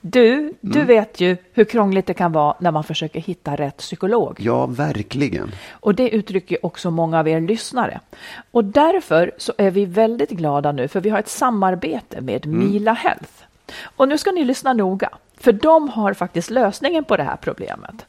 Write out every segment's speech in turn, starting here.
Du, du vet ju hur krångligt det kan vara när man försöker hitta rätt psykolog. Ja, verkligen. Och det uttrycker också många av er lyssnare. Och därför så är vi väldigt glada nu för vi har ett samarbete med Mila Health. Och nu ska ni lyssna noga, för de har faktiskt lösningen på det här problemet.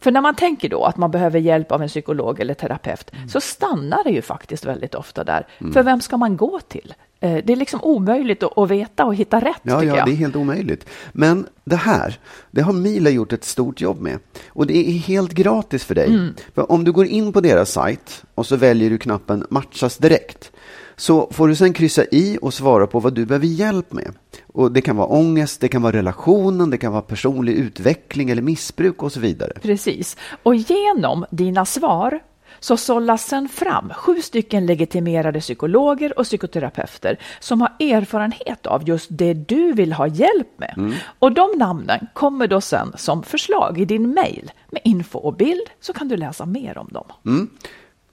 För när man tänker då att man behöver hjälp av en psykolog eller terapeut så stannar det ju faktiskt väldigt ofta där. För vem ska man gå till? Eh, Det är liksom omöjligt att veta och hitta rätt Ja, ja, jag. det är helt omöjligt. Men det här, det har Mila gjort ett stort jobb med. Och det är helt gratis för dig. Mm. För om du går in på deras sajt och så väljer du knappen matchas direkt. Så får du sen kryssa i och svara på vad du behöver hjälp med. Och det kan vara ångest, det kan vara relationen, det kan vara personlig utveckling eller missbruk och så vidare. Precis. Och genom dina svar så sållas sen fram sju stycken legitimerade psykologer och psykoterapeuter som har erfarenhet av just det du vill ha hjälp med. Och de namnen kommer då sen som förslag i din mail med info och bild så kan du läsa mer om dem.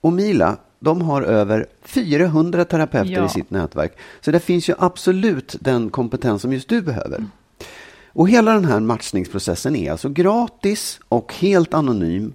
Och Mila, de har över 400 terapeuter Ja. i sitt nätverk. Så det finns ju absolut den kompetens som just du behöver. Och hela den här matchningsprocessen är alltså gratis och helt anonym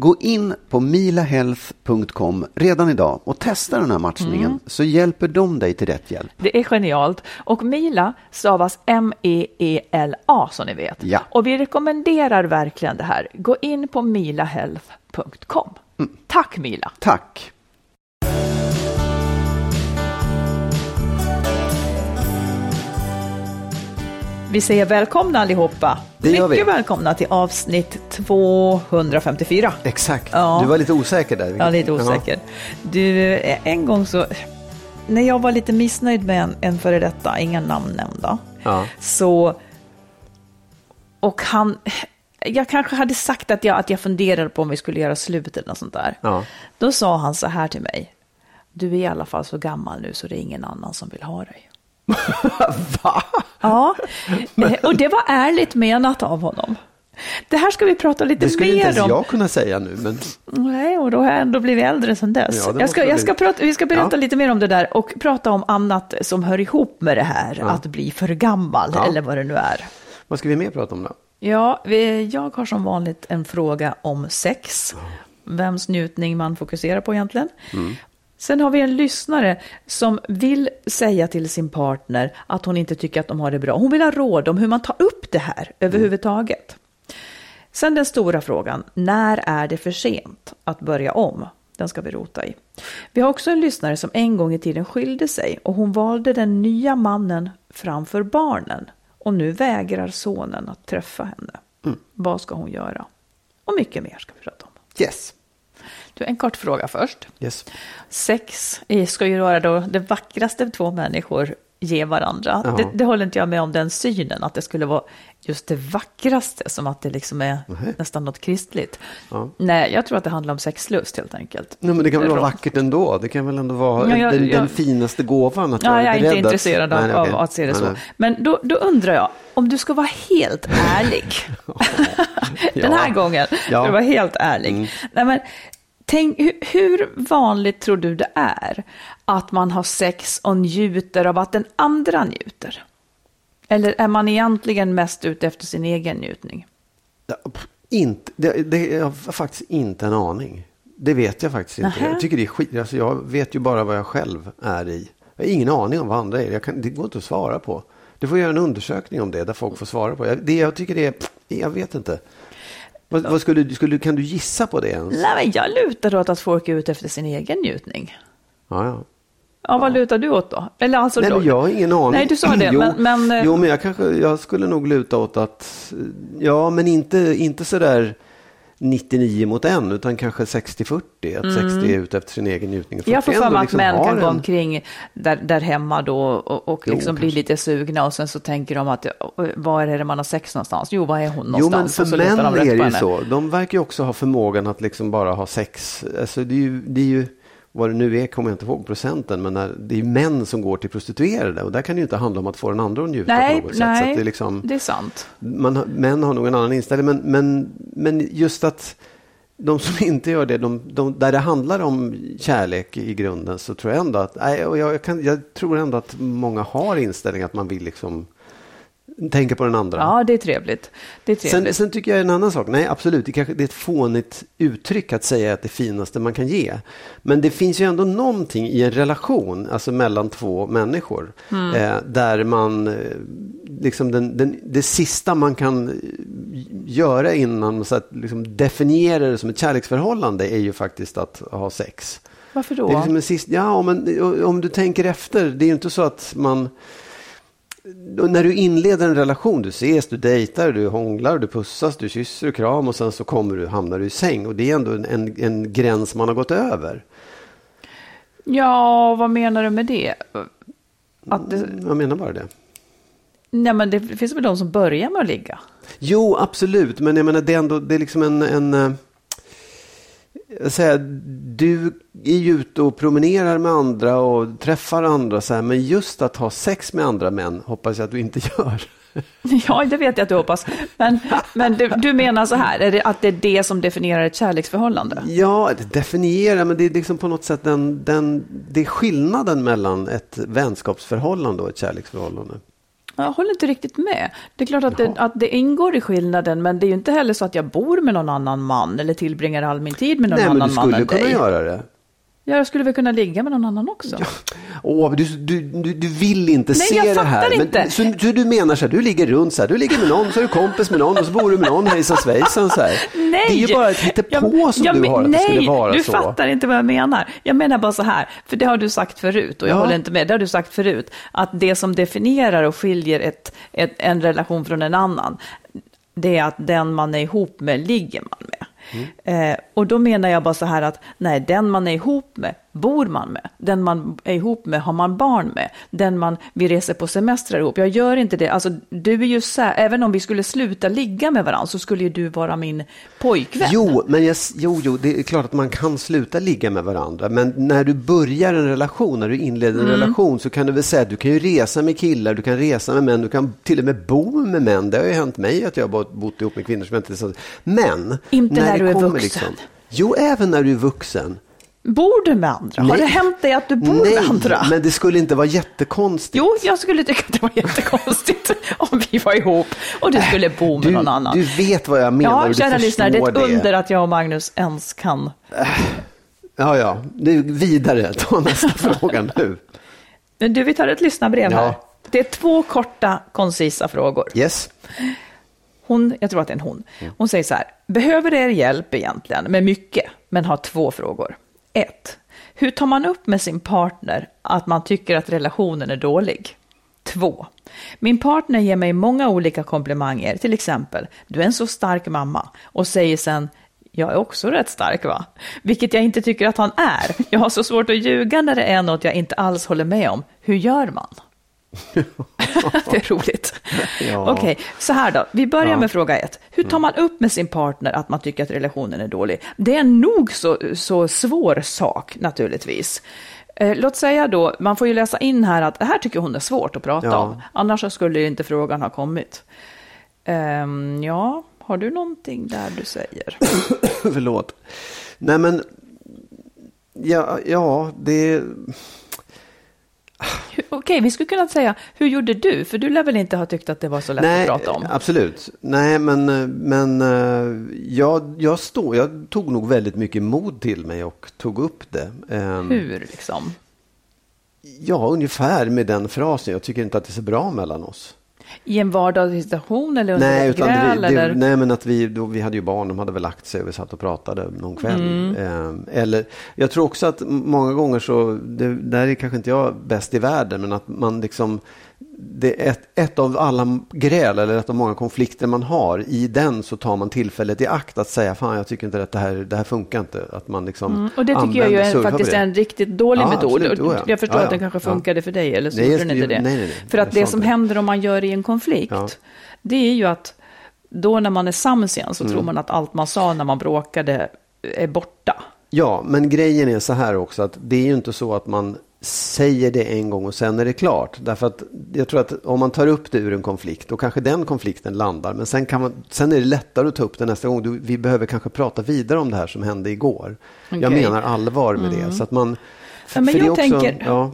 Gå in på milahealth.com redan idag och testa den här matchningen så hjälper de dig till rätt hjälp. Det är genialt. Och Mila stavas M-E-E-L-A som ni vet. Ja. Och vi rekommenderar verkligen det här. Gå in på milahealth.com. Tack Mila! Tack! Vi säger välkomna allihopa. Det gör Mycket vi. välkomna till avsnitt 254. Exakt. Ja. Du var lite osäker där. Ja, lite osäker. Du, eh, en gång så, när jag var lite missnöjd med en, en före detta, inga namn nämnda, Ja. så, och han, jag kanske hade sagt att jag, att jag funderade på om vi skulle göra slut eller något sånt där. Ja. Då sa han så här till mig, du är i alla fall så gammal nu så det är ingen annan som vill ha dig. Va? Ja, eh, och det var ärligt menat av honom. Det här ska vi prata lite Det skulle inte mer ens om. jag kunna säga nu. Men... Nej, och då har jag ändå blivit äldre sedan dess. Ja, jag ska, jag ska prata, vi ska berätta Ja. lite mer om det där och prata om annat som hör ihop med det här, att bli för gammal Ja. eller vad det nu är. Vad ska vi mer prata om då? Ja, vi, jag har som vanligt en fråga om sex. Vems njutning man fokuserar på egentligen. Sen har vi en lyssnare som vill säga till sin partner att hon inte tycker att de har det bra. Hon vill ha råd om hur man tar upp det här överhuvudtaget. Sen den stora frågan, när är det för sent att börja om? Den ska vi rota i. Vi har också en lyssnare som en gång i tiden skilde sig och hon valde den nya mannen framför barnen. Och nu vägrar sonen att träffa henne. Vad ska hon göra? Och mycket mer ska vi prata om. Yes. Du, en kort fråga först. yes. Sex ska ju vara då det vackraste två människor ger varandra. Ja. Det, det håller inte jag med om den synen, att det skulle vara just det vackraste, som att det liksom är Nej. nästan något kristligt. Ja. Nej, jag tror att det handlar om sexlust helt enkelt. Nej, men det kan väl vara vackert ändå? Det kan väl ändå vara Ja, jag- den, jag- den finaste gåvan att Ja, vara jag är inte intresserad av, Nej, nej, av att se det så. Men då, då undrar jag, om du ska vara helt ärlig, den här gången, Ja. du var helt ärlig. Mm. Nej, men, tänk, hur, vanligt tror du det är att man har sex och njuter av att den andra njuter? Eller är man egentligen mest ute efter sin egen njutning? Ja, inte, det, det, jag har faktiskt inte en aning. Det vet jag faktiskt inte. Nähä. Jag tycker det är skit. Alltså, jag vet ju bara vad jag själv är i. Jag har ingen aning om vad andra är. Jag kan, det går inte att svara på. Du får göra en undersökning om det, där folk får svara på. Jag, det jag tycker det är, jag vet inte. Vad, vad skulle, skulle, kan du gissa på det ens? Nej, men jag lutar åt att folk är ute efter sin egen njutning. Ja, ja. Ja, vad lutar du åt då? Eller alltså Nej, då? men jag har ingen aning. Nej, du sa det, jo, men- men, jo, men jag kanske, jag skulle nog luta åt att, ja, men inte, inte sådär 99 mot en, utan kanske 60-40. Att 60 är ute efter sin egen njutning. Mm. Jag får 40 för mig att liksom män kan gå en- omkring där, där hemma då och, och Jo, liksom bli kanske. lite sugna och sen så tänker de att "Oj, var är det man har sex någonstans? Jo, var är hon Jo, men någonstans? för män de är det ju så. De verkar ju också ha förmågan att liksom bara ha sex. Alltså det är ju, det är ju vad det nu är, kommer jag inte ihåg procenten, men när, det är män som går till prostituerade. Och där kan det ju inte handla om att få den andra att njuta på Nej, något sätt. Så nej, det är liksom, det är sant. man, män har nog en annan inställning. Men, men, men just att de som inte gör det, de, de, där det handlar om kärlek i grunden, så tror jag ändå att, nej, och jag, jag, kan, jag tror ändå att många har inställning att man vill liksom tänka på den andra. Ja, det är trevligt. Det är Sen, trevligt. sen tycker jag en annan sak. Nej, absolut. Det, kanske, det är ett fånigt uttryck att säga att det finaste man kan ge. Men det finns ju ändå någonting i en relation, alltså mellan två människor, Mm. eh, där man, eh, liksom den, den, det sista man kan eh, göra innan så att, liksom, definierar det som ett kärleksförhållande är ju faktiskt att ha sex. Varför Det är då? liksom en sist, ja, men om du tänker efter, det är ju inte så att man... När du inleder en relation, du ses, du dejtar, du hånglar, du pussas, du kysser och kram och sen så kommer du, hamnar du i säng. Och det är ändå en, en, en gräns man har gått över. Ja, vad menar du med det? Att det... Jag menar bara det. Nej, men det finns väl de som börjar med att ligga? Jo, absolut, men jag menar det är ändå, det är liksom en... en säger, du är ju ute och promenerar med andra och träffar andra så här, men just att ha sex med andra män hoppas jag att du inte gör. Ja, det vet jag att du hoppas. Men, men du, du menar så här, är det att det är det som definierar ett kärleksförhållande? Ja, det definierar, men det är liksom på något sätt den, den, det är skillnaden mellan ett vänskapsförhållande och ett kärleksförhållande. Jag håller inte riktigt med. Det är klart att det, att det ingår i skillnaden, men det är ju inte heller så att jag bor med någon annan man eller tillbringar all min tid med någon Nej, men annan du man skulle än kunna dig. göra det. Ja, jag skulle väl kunna ligga med någon annan också. Åh, du, du, du, du vill inte Nej, se jag det fattar här. inte. Men, så, så du menar så här, du ligger runt så här, du ligger med någon, så är du kompis med någon och så bor du med någon hejsan svejsan så här. Nej! Det är ju bara ett hittepå som jag du har att nej, det skulle vara du så. fattar inte vad jag menar. Jag menar bara så här, för det har du sagt förut och jag Ja. håller inte med. Det har du sagt förut, att det som definierar och skiljer ett, ett, en relation från en annan, det är att den man är ihop med ligger man med. Mm. Eh, och då menar jag bara så här att nej, den man är ihop med bor man med. Den man är ihop med har man barn med. Den man, vi reser på semestrar ihop. Jag gör inte det. Alltså, du är ju så här, även om vi skulle sluta ligga med varandra så skulle ju du vara min pojkvän. Jo, men jag, jo, jo, det är klart att man kan sluta ligga med varandra. Men när du börjar en relation, när du inleder en Mm. relation så kan du väl säga att du kan ju resa med killar, du kan resa med män, du kan till och med bo med män. Det har ju hänt mig att jag har bott- ihop med kvinnor som jag inte. Men... Inte när det du är vuxen. jo, även när du är vuxen. Bor du med andra? Har Nej. det hänt dig att du bor Nej, med andra? men det skulle inte vara jättekonstigt. Jo, jag skulle tycka att det var jättekonstigt om vi var ihop och du skulle bo med du, någon annan. du vet vad jag menar ja, och kära du lyssnare, det är ett förstår under att jag och Magnus ens kan. Ja, ja. Nu, vidare. Ta nästa fråga nu. Men du, vi tar ett lyssnarbrev Ja. här. Det är två korta, koncisa frågor. Yes. Hon, jag tror att det är en hon. Hon säger så här, behöver er hjälp egentligen med mycket, men har två frågor. 1. hur tar man upp med sin partner att man tycker att relationen är dålig? 2. min partner ger mig många olika komplimanger, till exempel, du är en så stark mamma, och säger sen, jag är också rätt stark va? Vilket jag inte tycker att han är. Jag har så svårt att ljuga när det är något jag inte alls håller med om. Hur gör man? det är roligt. Ja. Okej, så här då. Vi börjar Ja. med fråga ett. Hur tar man upp med sin partner att man tycker att relationen är dålig? Det är en nog så, så svår sak naturligtvis. Eh, låt säga då, man får ju läsa in här att det här tycker hon är svårt att prata Ja. om. Annars skulle ju inte frågan ha kommit. Ehm, ja, har du någonting där du säger? Förlåt. Nej, men... Ja, ja det... Okej, vi skulle kunna säga, hur gjorde du? För du lär väl inte ha tyckt att det var så lätt Nej, att prata om? absolut. Nej, men, men eh, jag, jag, stod, jag tog nog väldigt mycket mod till mig och tog upp det. Ehm, Hur liksom? Ja, ungefär med den frasen. Jag tycker inte att det är så bra mellan oss. I en vardagssituation eller under Nej, utan gräl? det, det, eller? nej, men att vi, då, vi hade ju barn, de hade väl lagt sig och vi satt och pratade någon kväll. Mm. Ehm, eller, jag tror också att många gånger så, det, där är kanske inte jag bäst i världen, men att man liksom, det är ett, ett av alla gräl eller ett av många konflikter man har, i den så tar man tillfället i akt att säga, fan jag tycker inte att det här, det här funkar inte. Att man liksom Mm, och det tycker jag ju är faktiskt det. en riktigt dålig Ja, metod. absolut. Ja. Jag förstår Ja, att den kanske funkade för dig, eller så Nej, gjorde den det. inte det. Nej, nej, nej. För att det sa som händer om man gör i en konflikt, det är ju att då när man är sams igen så Mm. tror man att allt man sa när man bråkade är borta. Ja, men grejen är så här också att det är ju inte så att man säger det en gång och sen är det klart. Därför att jag tror att om man tar upp det ur en konflikt, då kanske den konflikten landar. Men sen, kan man, sen är det lättare att ta upp det nästa gång. Du, vi behöver kanske prata vidare om det här som hände igår. Jag Okej. menar allvar med det. Så att man, Ja, men jag också- tänker- Ja,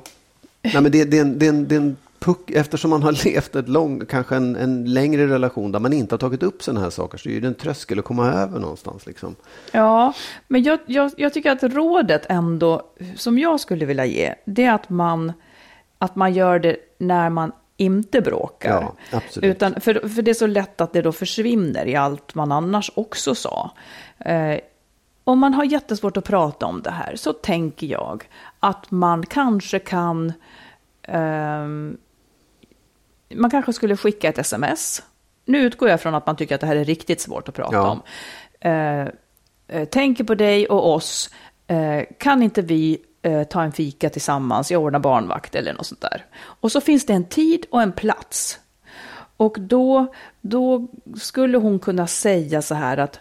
nej, men det, det, är en, det, är en, det är en puck, eftersom man har levt ett lång, kanske en, en längre relation där man inte har tagit upp sådana här saker så är det en tröskel att komma över någonstans. Liksom. Ja, men jag, jag, jag tycker att rådet ändå, som jag skulle vilja ge, det är att man, att man gör det när man inte bråkar. Ja, absolut. Utan, för, för det är så lätt att det då försvinner i allt man annars också sa. Eh, om man har jättesvårt att prata om det här så tänker jag att man kanske kan ehm, man kanske skulle skicka ett sms. Nu utgår jag från att man tycker att det här är riktigt svårt att prata Ja. om. Eh, eh, tänker på dig och oss. Eh, kan inte vi eh, ta en fika tillsammans? Jag ordnar barnvakt eller något sånt där. Och så finns det en tid och en plats. Och då, då skulle hon kunna säga så här att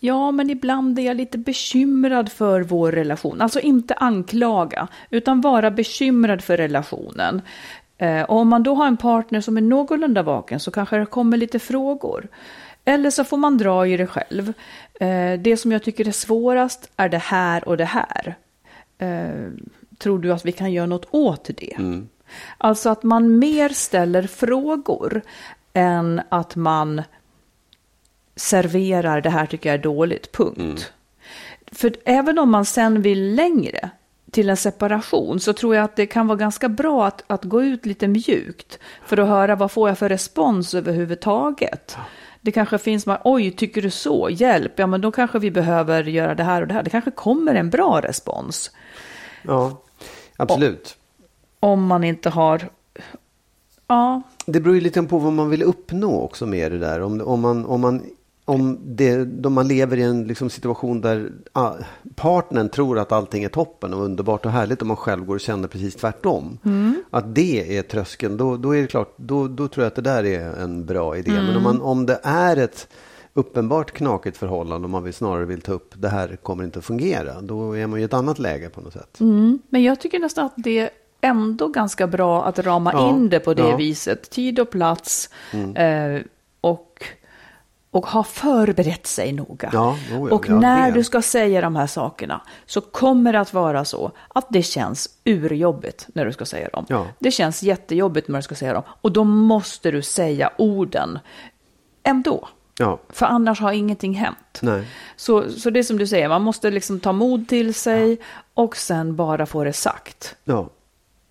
ja, men ibland är jag lite bekymrad för vår relation. Alltså inte anklaga, utan vara bekymrad för relationen. Eh, och om man då har en partner som är någorlunda vaken så kanske det kommer lite frågor. Eller så får man dra i det själv. Eh, det som jag tycker är svårast är det här och det här. Eh, tror du att vi kan göra något åt det? Alltså att man mer ställer frågor än att man serverar det här tycker jag är dåligt, punkt. För även om man sen vill längre till en separation så tror jag att det kan vara ganska bra att, att gå ut lite mjukt för att höra vad får jag för respons överhuvudtaget. Det kanske finns, man, oj, tycker du så? Hjälp, ja men då kanske vi behöver göra det här och det här. Det kanske kommer en bra respons. Ja, absolut. Om man inte har, ja, Det beror ju lite på vad man vill uppnå också med det där. Om, om man, om man, om det, då man lever i en liksom situation där ah, partnern tror att allting är toppen och underbart och härligt och man själv går och känner precis tvärtom. Att det är tröskeln, då, då är det klart, då, då tror jag att det där är en bra idé. Men om, man, om det är ett uppenbart knakigt förhållande och man vill, snarare vill ta upp det här kommer inte att fungera, då är man ju i ett annat läge på något sätt. Men jag tycker nästan att det är ändå ganska bra att rama Ja, in det på det ja. Mm. viset. Tid och plats. Eh, och, och ha förberett sig noga. Ja, jo, och ja, när du ska säga de här sakerna så kommer det att vara så att det känns urjobbigt när du ska säga dem. Ja. Det känns jättejobbigt när du ska säga dem. Och då måste du säga orden ändå. Ja, För annars har ingenting hänt. nej. Så, så det är som du säger, man måste liksom ta mod till sig och sen bara få det sagt. Ja,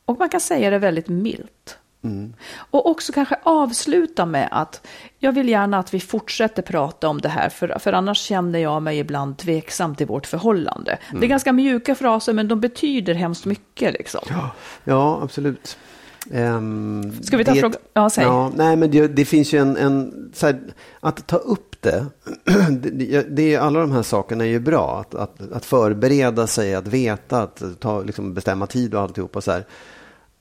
Och man kan säga det väldigt milt. Mm. Och också kanske avsluta med att jag vill gärna att vi fortsätter prata om det här, för, för annars känner jag mig ibland tveksam till vårt förhållande. Mm. Det är ganska mjuka fraser, men de betyder hemskt mycket. Liksom. Ja, absolut. Ehm, Ska vi ta det- fråga- ja, säg. Ja, nej, men det, det finns ju en... en så här, att ta upp det, det, det är, alla de här sakerna är ju bra. Att, att, att förbereda sig, att veta, att ta, liksom bestämma tid och alltihopa så här.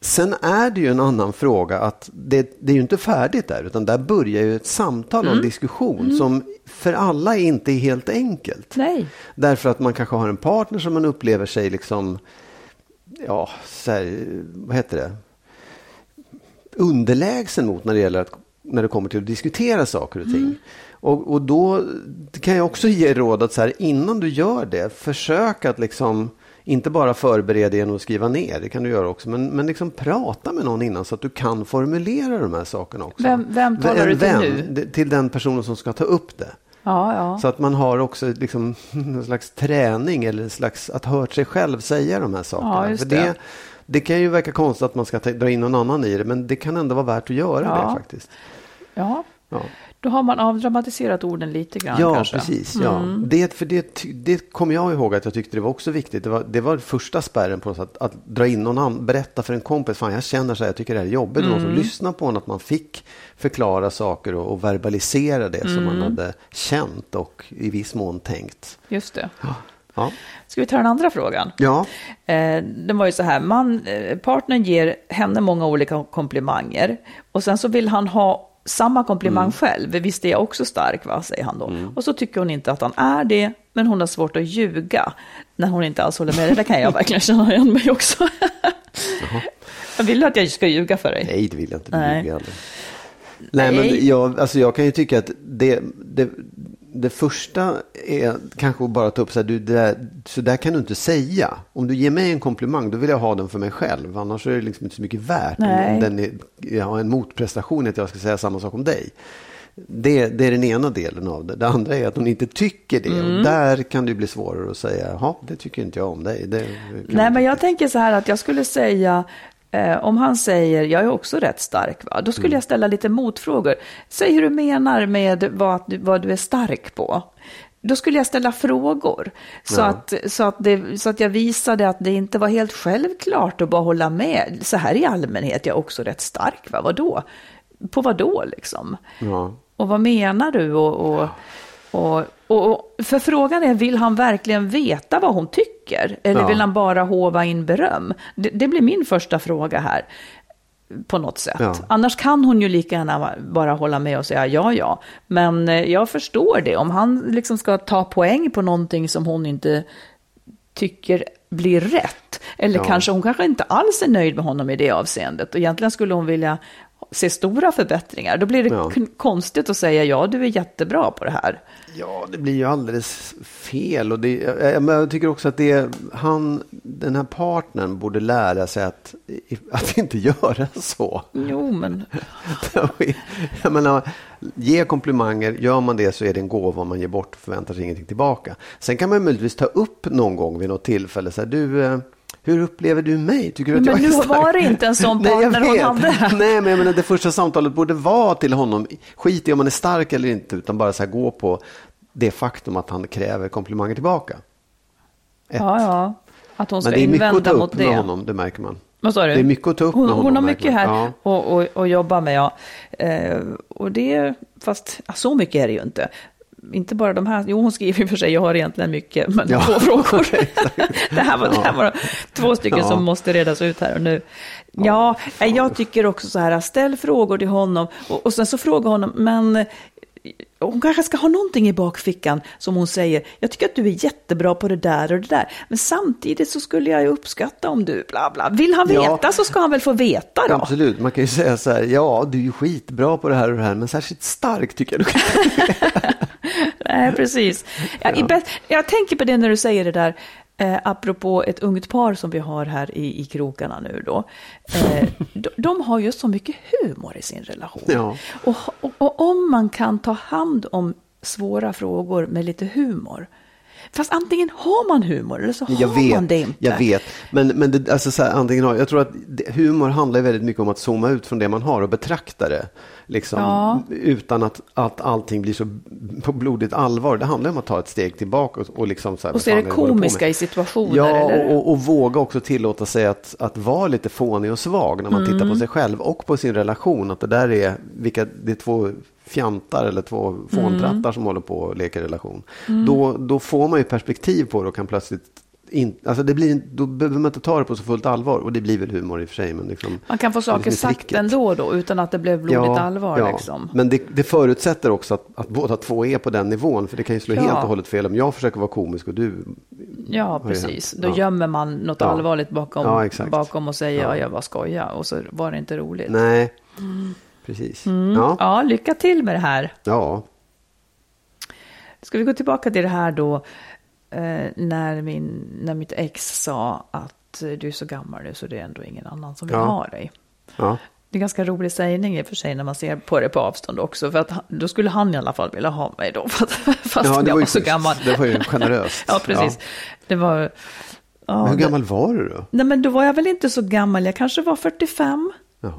Sen är det ju en annan fråga att det, det är ju inte färdigt där, utan där börjar ju ett samtal och en diskussion som för alla inte är helt enkelt. Nej. Därför att man kanske har en partner som man upplever sig liksom, ja, här, vad heter det? Underlägsen mot när det gäller att, när det kommer till att diskutera saker och ting. Och, och då kan jag också ge råd att så här, innan du gör det, försök att liksom inte bara förbereda genom att skriva ner, det kan du göra också, men, men liksom prata med någon innan så att du kan formulera de här sakerna också. Vem, vem talar En du till vän, nu? Till den personen som ska ta upp det. Ja, ja. Så att man har också liksom en slags träning eller slags att hört sig själv säga de här sakerna. Ja, För det, det. det kan ju verka konstigt att man ska ta, dra in någon annan i det, men det kan ändå vara värt att göra det faktiskt. ja. Ja. Då har man avdramatiserat orden lite grann Ja, kanske. precis. Ja. Mm. Det, för det, det kommer jag ihåg att jag tyckte det var också viktigt. Det var, det var första spärren på något sätt, att dra in någon annan, berätta för en kompis, fan jag känner så här, jag tycker det här är jobbigt. Någon Mm. som lyssnar på en, att man fick förklara saker och, och verbalisera det som Mm. man hade känt och i viss mån tänkt. Just det. Ja. Ska vi ta den andra frågan? Ja. Eh, den var ju så här, man, eh, partnern ger henne många olika komplimanger och sen så vill han ha samma komplimang Mm. själv. Visst är jag också stark, va, säger han då. Och så tycker hon inte att han är det, men hon har svårt att ljuga när hon inte alls håller med. Det där kan jag verkligen känna igen mig också. jag vill att jag ska ljuga för dig. Nej, det vill jag inte. Nej. Nej, men jag, alltså jag kan ju tycka att det, det, det första är kanske att bara ta upp så här, du, det där, så där kan du inte säga. Om du ger mig en komplimang, då vill jag ha den för mig själv. Annars är det liksom inte så mycket värt. Om- Nej. Om den är, jag har en motprestation att jag ska säga samma sak om dig. Det, det är den ena delen av det. Det andra är att hon inte tycker det. Mm. Och där kan det bli svårare att säga, ja, det tycker inte jag om dig. Det, Nej, men jag tänker så här att jag skulle säga, eh, om han säger jag är också rätt stark, va? då skulle Mm. jag ställa lite motfrågor. Säg hur du menar med vad, du- vad du är stark på. Då skulle jag ställa frågor. Så, Ja. att, så, att det, så att jag visade att det inte var helt självklart att bara hålla med. Så här i allmänhet, jag är också rätt stark, va? Vadå? På vad då liksom? Ja. Och vad menar du? Och, och, och, och, för frågan är, vill han verkligen veta vad hon tycker? Eller Ja. vill han bara hova in beröm? Det, det blir min första fråga här. På något sätt. Ja. Annars kan hon ju lika gärna bara hålla med och säga ja, ja. Men eh, jag förstår det. Om han liksom ska ta poäng på någonting som hon inte tycker blir rätt. Eller Ja. kanske hon kanske inte alls är nöjd med honom i det avseendet. Och egentligen skulle hon vilja se stora förbättringar. Då blir det Ja. konstigt att säga ja, du är jättebra på det här. Ja, det blir ju alldeles fel. Och det, jag, jag tycker också att det, han, den här partnern borde lära sig att, att inte göra så. Jo, men Jag menar, ge komplimanger, gör man det så är det en gåva man ger bort och förväntar sig ingenting tillbaka. Sen kan man möjligtvis ta upp någon gång vid något tillfälle, så här, du, eh, hur upplever du mig? Tycker du att Men jag är nu stark? var det inte en sån Nej, partner hon vet. hade. Nej, men jag menar, det första samtalet borde vara till honom, skit i om man är stark eller inte, utan bara så här, gå på det faktum att han kräver komplimanger tillbaka. Ett. ja, ja. Att hon ska Men det är mycket att ta invända upp mot med det. honom, det märker man. Vad sa du? Det är mycket att ta upp hon, med honom, Hon har mycket här Ja. och, och, och jobba med, ja. Eh, och det, fast så mycket är det ju inte. Inte bara de här, jo hon skriver och för sig, jag har egentligen mycket, men Ja. två frågor. det, här var, det här Ja. var två stycken Ja. som måste redas ut här och nu. Ja, jag tycker också så här, ställ frågor till honom och, och sen så fråga honom, men eh, hon kanske ska ha någonting i bakfickan som hon säger, jag tycker att du är jättebra på det där och det där, men samtidigt så skulle jag ju uppskatta om du bla bla. Vill han Ja. veta så ska han väl få veta då? Absolut, man kan ju säga så här, ja du är ju skitbra på det här och det här, men särskilt stark tycker jag du kan Nej, precis. Jag, bä- jag tänker på det när du säger det där, eh, apropå ett ungt par som vi har här i, i krokarna nu då. Eh, de, de har ju så mycket humor i sin relation. Ja. Och, och, och om man kan ta hand om svåra frågor med lite humor, fast antingen har man humor eller så har vet, man det inte. jag vet. Men, men det, alltså så här, antingen har, jag tror att humor handlar väldigt mycket om att zooma ut från det man har och betrakta det. Liksom, Ja. Utan att, att allting blir så på blodigt allvar. Det handlar om att ta ett steg tillbaka och, och liksom så här, Och fan det komiska i situationer, Ja, eller? och, och våga också tillåta sig att, att vara lite fånig och svag när man tittar Mm. på sig själv och på sin relation. Att det där är, vilka, det är två fjantar eller två fåntrattar Mm. som håller på och leker relation. Då, då får man ju perspektiv på det och kan plötsligt in, alltså det blir, då behöver man inte ta det på så fullt allvar och det blir väl humor i och för sig. Men liksom, Man kan få är saker liksom sagt ändå då, utan att det blev blodigt allvar. ja. Liksom. Men det, det förutsätter också att, att båda två är på den nivån. För det kan ju slå Ja. helt och hållet fel om jag försöker vara komisk och du... Ja, precis. Då Ja. gömmer man något Ja. allvarligt bakom, Ja, bakom och säger Ja. ja. jag var skoja och så var det inte roligt. Nej, precis. Ja. Mm. Ja, lycka till med det här. ja, Ska vi gå tillbaka till det här då? Eh, när, min, när mitt ex sa att eh, du är så gammal nu så det är ändå ingen annan som vill Ja. ha dig. Ja. Det är ganska rolig sägning i och för sig när man ser på det på avstånd också. För att då skulle han i alla fall vilja ha mig då. Fast, Ja, jag var var så schysst. gammal. Det var ju generöst. ja, precis. Det var... Ja, Men hur gammal var du då? Nej, men då var jag väl inte så gammal. Jag kanske var 45. Jaha.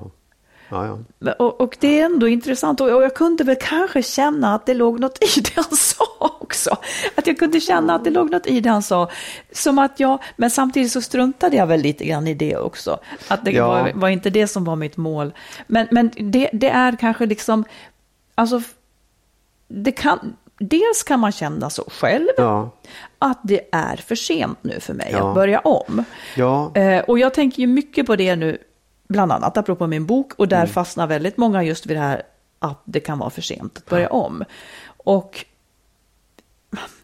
Ja, ja. Och, och det är ändå intressant. Och, jag kunde väl kanske känna att det låg något i det han sa också. Att jag kunde känna att det låg något i det han sa. Som att jag, men samtidigt så struntade jag väl lite grann i det också. Att det Ja. var, var inte det som var mitt mål. Men, men det, det är kanske liksom, alltså, det kan, dels kan man känna så själv. Ja. Att det är för sent nu för mig Ja. att börja om. Ja. Eh, och jag tänker ju mycket på det nu, bland annat apropå min bok, och där Mm. fastnar väldigt många just vid det här att det kan vara för sent att börja om. Och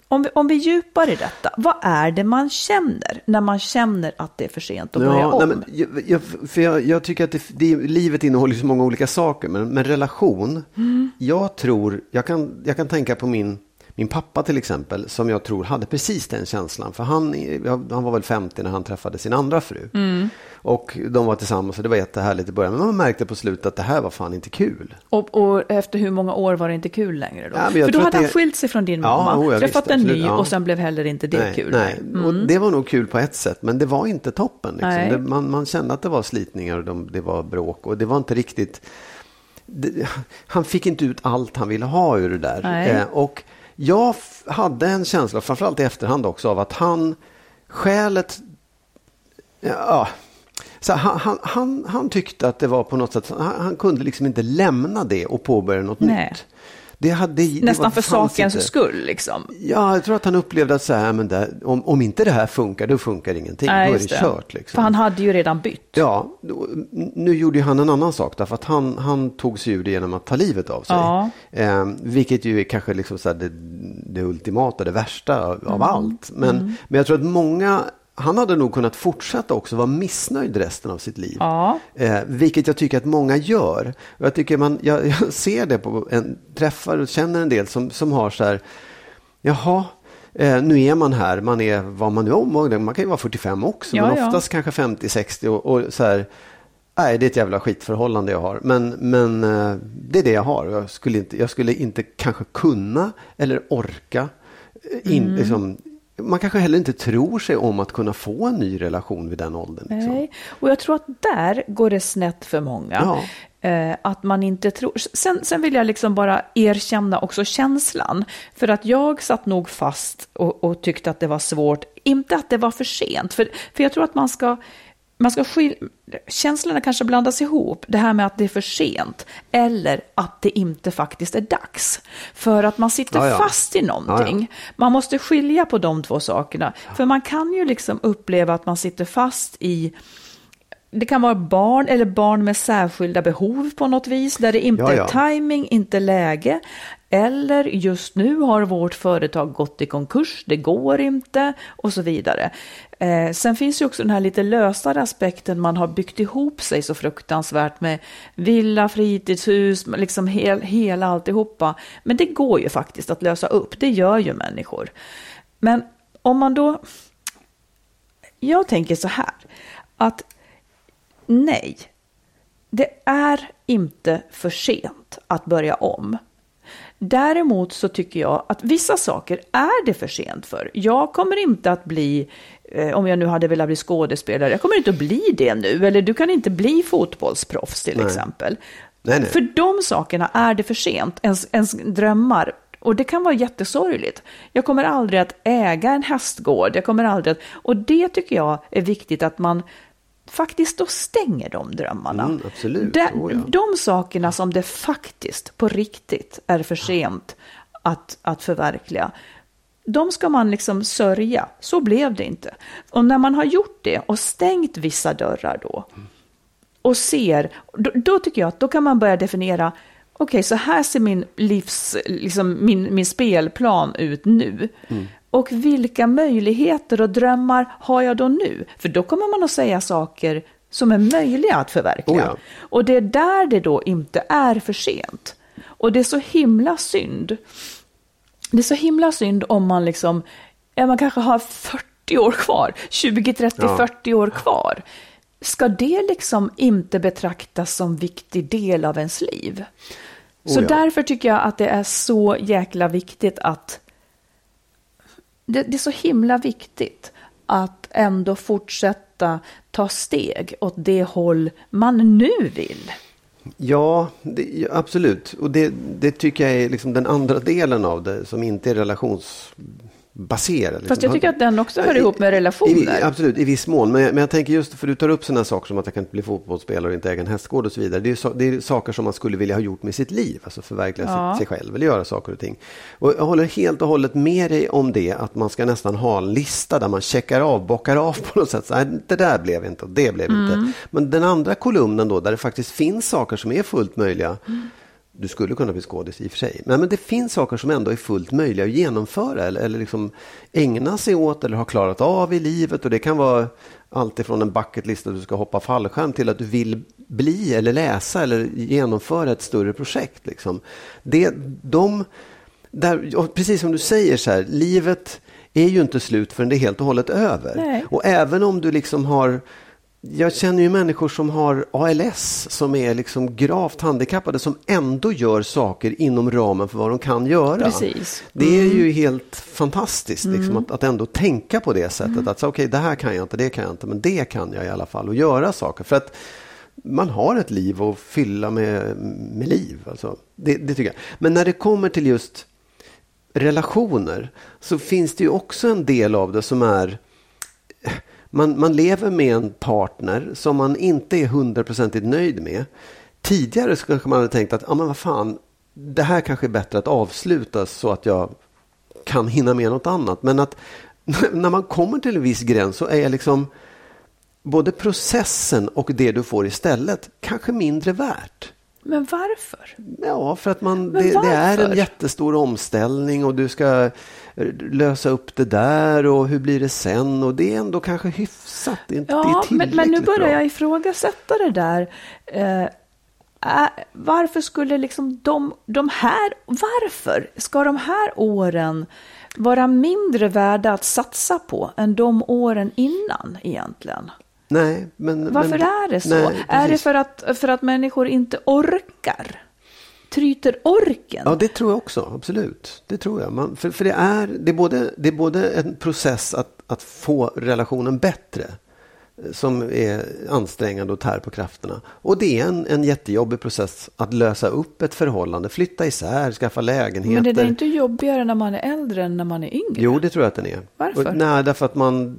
om vi, om vi djupar i detta, vad är det man känner när man känner att det är för sent att börja Ja, om? nej, men jag, jag, för jag, jag tycker att det, det, livet innehåller så många olika saker, men, men relation, Mm. jag tror, jag kan, jag kan tänka på min, min pappa till exempel, som jag tror hade precis den känslan. För han, han var väl 50 när han träffade sin andra fru. Mm. Och de var tillsammans och det var jättehärligt i början. Men man märkte på slutet att det här var fan inte kul. Och, och efter hur många år var det inte kul längre då? Ja, För då hade att han det- skilt sig från din mamma, ja, träffat en ny ja. och sen blev heller inte det nej, kul. Nej. Och det var nog kul på ett sätt, men det var inte toppen. Liksom. Det, man, man kände att det var slitningar och de, det var bråk och det var inte riktigt... Det, han fick inte ut allt han ville ha ur det där. Eh, och jag hade en känsla, framförallt i efterhand också, av att han, skälet... Ja, så han, han, han, han tyckte att det var på något sätt, han, han kunde liksom inte lämna det och påbörja något Nej. nytt. Det hade, det Nästan för sakens inte. skull liksom. Ja, jag tror att han upplevde att så här, men det, om, om inte det här funkar, då funkar ingenting. Nej, då är det, just kört. Liksom. För han hade ju redan bytt. Ja, nu gjorde ju han en annan sak därför att han, han tog sig ur det genom att ta livet av sig. Ja. Eh, vilket ju är kanske liksom så det, det ultimata, det värsta av, Mm. allt. Men, men jag tror att många, han hade nog kunnat fortsätta också vara missnöjd resten av sitt liv. Ja. Eh, vilket jag tycker att många gör. Och jag, tycker man, jag, jag ser det på en, träffar och känner en del som, som har så här, jaha, eh, nu är man här, man är vad man nu är man kan ju vara 45 också, Ja, men ja. oftast kanske 50-60 och, och så här, nej det är ett jävla skitförhållande jag har, men, men eh, det är det jag har. Jag skulle inte, jag skulle inte kanske kunna eller orka. eh, In, Mm. liksom, man kanske heller inte tror sig om att kunna få en ny relation vid den åldern. Liksom. Nej, och jag tror att där går det snett för många. Ja. Eh, att man inte tror... Sen, sen vill jag liksom bara erkänna också känslan. För att jag satt nog fast och, och tyckte att det var svårt. Inte att det var för sent. För, för jag tror att man ska... Man ska. Känslorna kanske blandas ihop. Det här med att det är för sent. Eller att det inte faktiskt är dags. För att man sitter Ja, ja. fast i någonting. Man måste skilja på de två sakerna. För man kan ju liksom uppleva att man sitter fast i det kan vara barn eller barn med särskilda behov på något vis, där det inte Ja, ja. är timing, inte läge. Eller just nu har vårt företag gått i konkurs, det går inte och så vidare. Eh, sen finns ju också den här lite lösare aspekten, man har byggt ihop sig så fruktansvärt med villa, fritidshus, liksom hel, hela alltihopa. Men det går ju faktiskt att lösa upp, det gör ju människor. Men om man då... Jag tänker så här, att Nej, det är inte för sent att börja om. Däremot så tycker jag att vissa saker är det för sent för. Jag kommer inte att bli, om jag nu hade velat bli skådespelare, jag kommer inte att bli det nu. Eller du kan inte bli fotbollsproffs till Nej. exempel. Nej, nej. För de sakerna är det för sent, ens, ens drömmar. Och det kan vara jättesorgligt. Jag kommer aldrig att äga en hästgård. Jag kommer aldrig att, och det tycker jag är viktigt att man faktiskt då stänger de drömmarna. Mm, absolut. De, Oh, ja. de sakerna som det faktiskt på riktigt är för sent att, att förverkliga. De ska man liksom sörja. Så blev det inte. Och när man har gjort det och stängt vissa dörrar då och ser, då, då tycker jag att då kan man börja definiera, okej så här ser min livs, liksom min, min spelplan ut nu. Och vilka möjligheter och drömmar har jag då nu? För då kommer man att säga saker som är möjliga att förverkliga. Oh ja. Och det är där det då inte är för sent. Och det är så himla synd. Det är så himla synd om man liksom ja, man kanske har 40 år kvar, 20, 30, Ja. 40 år kvar. Ska det liksom inte betraktas som viktig del av ens liv? Så Oh ja. därför tycker jag att det är så jäkla viktigt att det, det är så himla viktigt att ändå fortsätta ta steg åt det håll man nu vill. Ja, det, absolut. Och det, det tycker jag är liksom den andra delen av det som inte är relations relationsbaserad. liksom. Fast jag tycker att den också hör I- ihop med I, relationer. absolut, i viss mån. Men, jag- men jag tänker just för du tar upp sådana saker som att jag kan inte bli fotbollsspelare och inte äga en hästgård och så vidare. Det är, så, det är saker som man skulle vilja ha gjort med sitt liv. Alltså förverkliga Ja. sig, sig själv eller göra saker och ting. Och jag håller helt och hållet med dig om det. Att man ska nästan ha en lista där man checkar av, bockar av på något sätt. Så, nej, det där blev inte och det blev inte. Men den andra kolumnen då, där det faktiskt finns saker som är fullt möjliga. Du skulle kunna bli skådis i och för sig. Men, men det finns saker som ändå är fullt möjliga att genomföra eller, eller liksom ägna sig åt eller ha klarat av i livet. Och det kan vara allt ifrån en bucketlist att du ska hoppa fallskärm till att du vill bli eller läsa eller genomföra ett större projekt. Liksom. Det, de, där, precis som du säger, så här, livet är ju inte slut förrän det är helt och hållet över. Nej. Och även om du liksom har jag känner ju människor som har ALS, som är liksom gravt handikappade, som ändå gör saker inom ramen för vad de kan göra. Precis. Det är ju helt fantastiskt liksom, att, att ändå tänka på det sättet. Att säga, okej, det här kan jag inte, det kan jag inte, men det kan jag i alla fall. Och göra saker. För att man har ett liv att fylla med, med liv. Alltså, det, det tycker jag. Men när det kommer till just relationer så finns det ju också en del av det som är man, man lever med en partner som man inte är hundraprocentigt nöjd med. Tidigare kanske man hade tänkt att, ja men vad fan, det här kanske är bättre att avsluta så att jag kan hinna med något annat. Men att när man kommer till en viss gräns så är liksom både processen och det du får istället kanske mindre värt. Men varför? Ja, för att man, det, det är en jättestor omställning och du ska lösa upp det där och hur blir det sen och det är ändå kanske hyfsat. Det är, inte, det Ja, är men, men nu börjar bra. jag ifrågasätta det där. Eh, äh, varför skulle liksom de, de här, varför ska de här åren vara mindre värda att satsa på än de åren innan egentligen? Nej, men, Varför men, är det så? nej, är det för att, för att människor inte orkar? Tryter orken? Ja, det tror jag också. Absolut. Det tror jag. Man, för för det, är, det, är både, det är både en process att, att få relationen bättre eh, som är ansträngande och tär på krafterna. Och det är en, en jättejobbig process att lösa upp ett förhållande, flytta isär, skaffa lägenheter. Men är det inte jobbigare när man är äldre än när man är yngre? Jo, det tror jag att den är. Varför? Och, nej, därför att man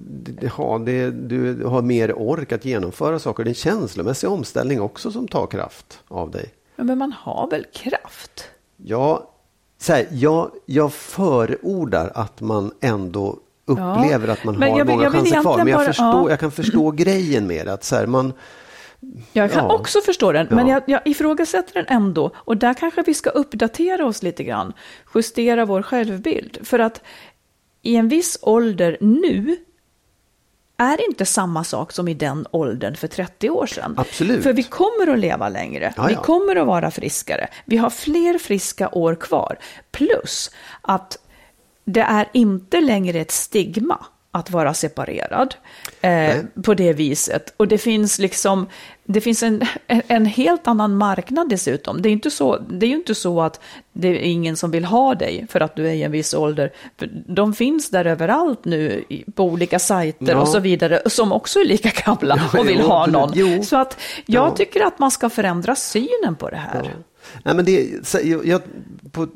ja, det, du har mer ork att genomföra saker. Det är en känslomässig omställning också som tar kraft av dig. Men man har väl kraft? Ja, så här, jag, jag förordar att man ändå upplever Ja, att man har jag många jag chanser kvar. Men jag, bara- förstår, ja. jag kan förstå grejen med det. Att så här, man, Jag kan Ja. också förstå den, men Ja. jag, jag ifrågasätter den ändå. Och där kanske vi ska uppdatera oss lite grann, justera vår självbild. För att i en viss ålder nu är inte samma sak som i den åldern för 30 år sedan. Absolut. För vi kommer att leva längre, Ja, vi kommer att vara friskare, vi har fler friska år kvar. Plus att det är inte längre ett stigma att vara separerad eh, på det viset. Och det finns liksom, det finns en, en, helt annan marknad dessutom. Det är, inte så, det är ju inte så att det är ingen som vill ha dig för att du är i en viss ålder. De finns där överallt nu på olika sajter Ja. och så vidare, som också är lika gamla Ja, och vill jo, ha någon. Jo. Så att jag Ja. tycker att man ska förändra synen på det här. Nej, men det, jag, jag, på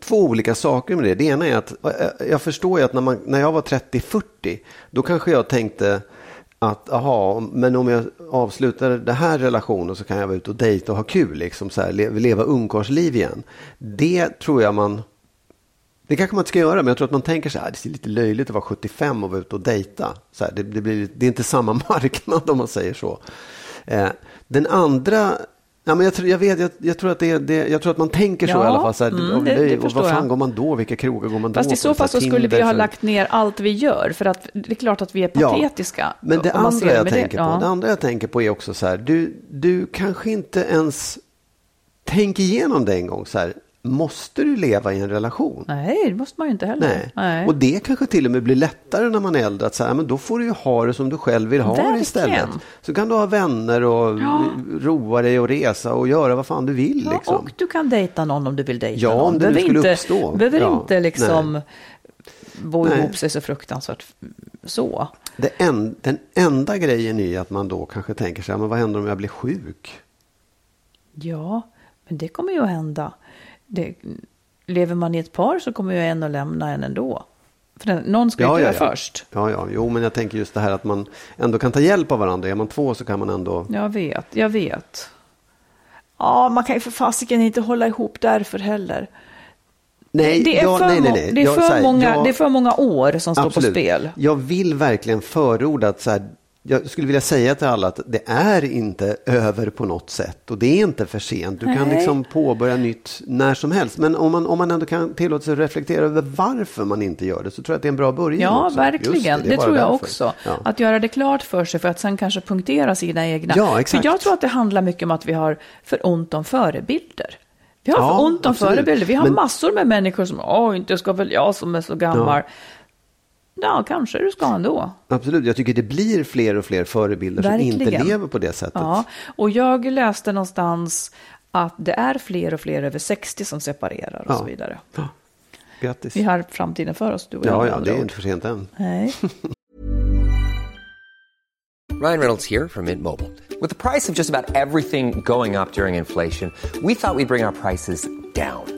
två olika saker med det. Det ena är att jag, jag förstår ju att när, man, när jag var 30-40, då kanske jag tänkte att aha, men om jag avslutar den här relationen så kan jag vara ute och dejta och ha kul, liksom så här, leva, ungkarlsliv igen. Det tror jag man det kanske man inte ska göra, men jag tror att man tänker så här, ah, det är lite löjligt att vara 75 och vara ute och dejta. Så här, det, det, blir, det är inte samma marknad om man säger så. Eh, den andra, ja, men jag, tror, jag, vet, jag, jag, tror att det, det, jag tror att man tänker så Ja, i alla fall. Så här, mm, det- det och vad fan jag. går man då? Vilka krogar går man Fast då i så fall så här, skulle vi ha så- lagt ner allt vi gör, för att det är klart att vi är Ja, patetiska. Men det andra jag tänker på, Ja. det andra jag tänker på är också så här, du, du kanske inte ens tänker igenom det en gång så här. Måste du leva i en relation. Nej, det måste man ju inte heller. Nej. Och det kanske till och med blir lättare när man är äldre att säga, men då får du ju ha det som du själv vill ha Verkligen. det istället. Så kan du ha vänner och roa dig och resa och göra vad fan du vill. Ja, Liksom. och du kan dejta någon om du vill dejta Ja, någon. om det behöver skulle inte, uppstå. behöver Ja, inte liksom bo Nej. ihop sig så fruktansvärt så. Det en, den enda grejen är att man då kanske tänker sig, men vad händer om jag blir sjuk? Ja, men det kommer ju att hända. Det, lever man i ett par så kommer ju en att lämna en ändå. För den, någon ska ju dö först. Ja, ja, jo, men jag tänker just det här att man ändå kan ta hjälp av varandra. Är man två så kan man ändå... Jag vet, jag vet. Ja, man kan ju för fasiken inte hålla ihop därför heller. Nej, Det är, ja, för, nej, nej, nej. det är, Jag- för, här, många, jag- det är för många år som står Absolut. på spel. Jag vill verkligen förorda att så här, jag skulle vilja säga till alla att det är inte över på något sätt och det är inte för sent. Du kan Nej. liksom påbörja nytt när som helst. Men om man, om man ändå kan tillåta sig att reflektera över varför man inte gör det så tror jag att det är en bra början. Ja, också. verkligen. Det, är bara tror jag därför. också. Ja. Att göra det klart för sig för att sen kanske punktera sina egna. Ja, exakt. För jag tror att det handlar mycket om att vi har för ont om förebilder. Vi har Ja, för ont om absolut. förebilder. Vi har Men- massor med människor som, åh, inte ska väl jag som är så gammal. Ja, kanske du ska ändå. Absolut, jag tycker det blir fler och fler förebilder som inte Verkligen. lever på det sättet. Ja, och jag läste någonstans att det är fler och fler över 60 som separerar och Ja. så vidare. Grattis. Vi har framtiden för oss, du och jag. Ja, med ja, andra det är inte för sent än. Nej. Ryan Reynolds here from Mint Mobile. With the price of just about everything going up during inflation, we thought we'd bring our prices down.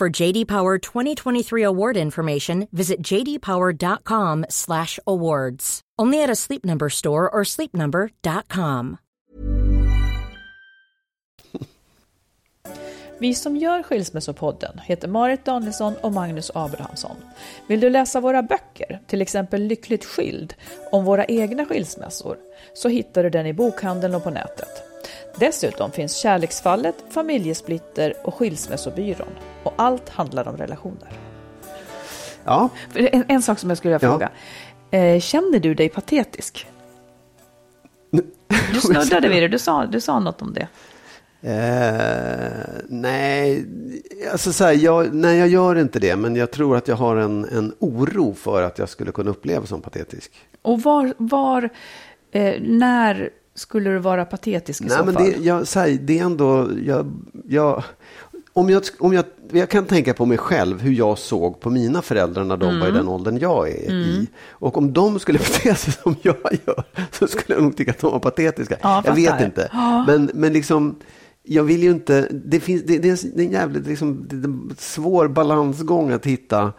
For JD Power 2023 award information, visit jdpower.com/awards. Only at a Sleep Number store or sleepnumber.com. Vi som gör Skilsmässopodden heter Marit Danielsson och Magnus Abrahamsson. Vill du läsa våra böcker, till exempel Lyckligt skild, om våra egna skilsmässor, så hittar du den i bokhandeln och på nätet. Dessutom finns Kärleksfallet, Familjesplitter och Skilsmässobyrån. Och allt handlar om relationer. Ja, En, en sak som jag skulle vilja Ja. fråga. Eh, känner du dig patetisk? Du snuddade vid det, du sa, du sa något om det. Eh, nej, alltså så här, jag, nej, jag gör inte det. Men jag tror att jag har en, en oro för att jag skulle kunna uppleva som patetisk. Och var, var eh, när skulle du vara patetisk i Nej, så men fall? det, jag, så här, det är ändå, jag, jag, om jag, om jag, jag kan tänka på mig själv hur jag såg på mina föräldrar när de var Mm. i den åldern jag är i. Och om de skulle bete sig som jag gör så skulle jag nog tycka att de var patetiska. Ja, jag vet inte. Men, men liksom, jag vill ju inte, det, finns, det, det, är, en- jävligt liksom, det är en svår balansgång att hitta.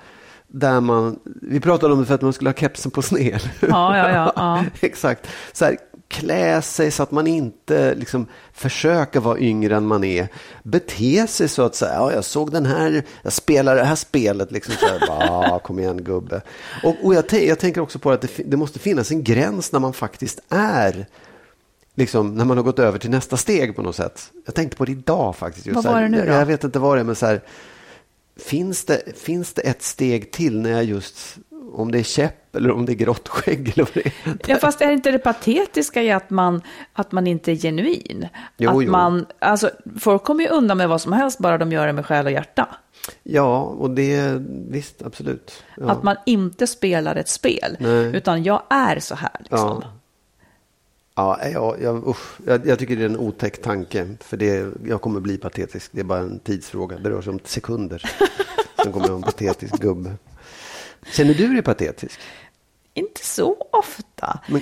Där man, vi pratade om det för att man skulle ha kepsen på sned. Ja, ja, ja, ja. Exakt. Så här, klä sig så att man inte liksom, försöker vara yngre än man är. Bete sig så att säga, ja, jag såg den här, jag spelar det här spelet. Liksom, så här, bara, kom igen gubbe. Och, och jag, jag tänker också på att det, det måste finnas en gräns när man faktiskt är Liksom, när man har gått över till nästa steg på något sätt. Jag tänkte på det idag faktiskt. Just Vad var det nu då? Jag vet inte vad det är, men så här, finns, det, finns det ett steg till när jag just om det är käpp eller om det är grått skägg eller vad det är. Ja, fast är inte det patetiska i att man, att man inte är genuin? Jo, att jo. Man, alltså, folk kommer ju undan med vad som helst bara de gör det med själ och hjärta. Ja, och det, visst, absolut. Ja. Att man inte spelar ett spel, Nej. utan jag är så här. Liksom. Ja. Ja, ja, jag, usch, jag, jag tycker det är en otäck tanke. För det, jag kommer bli patetisk. Det är bara en tidsfråga. Det rör sig om sekunder. Sen kommer jag en patetisk gubbe. Känner du dig patetisk? Inte så ofta. Men-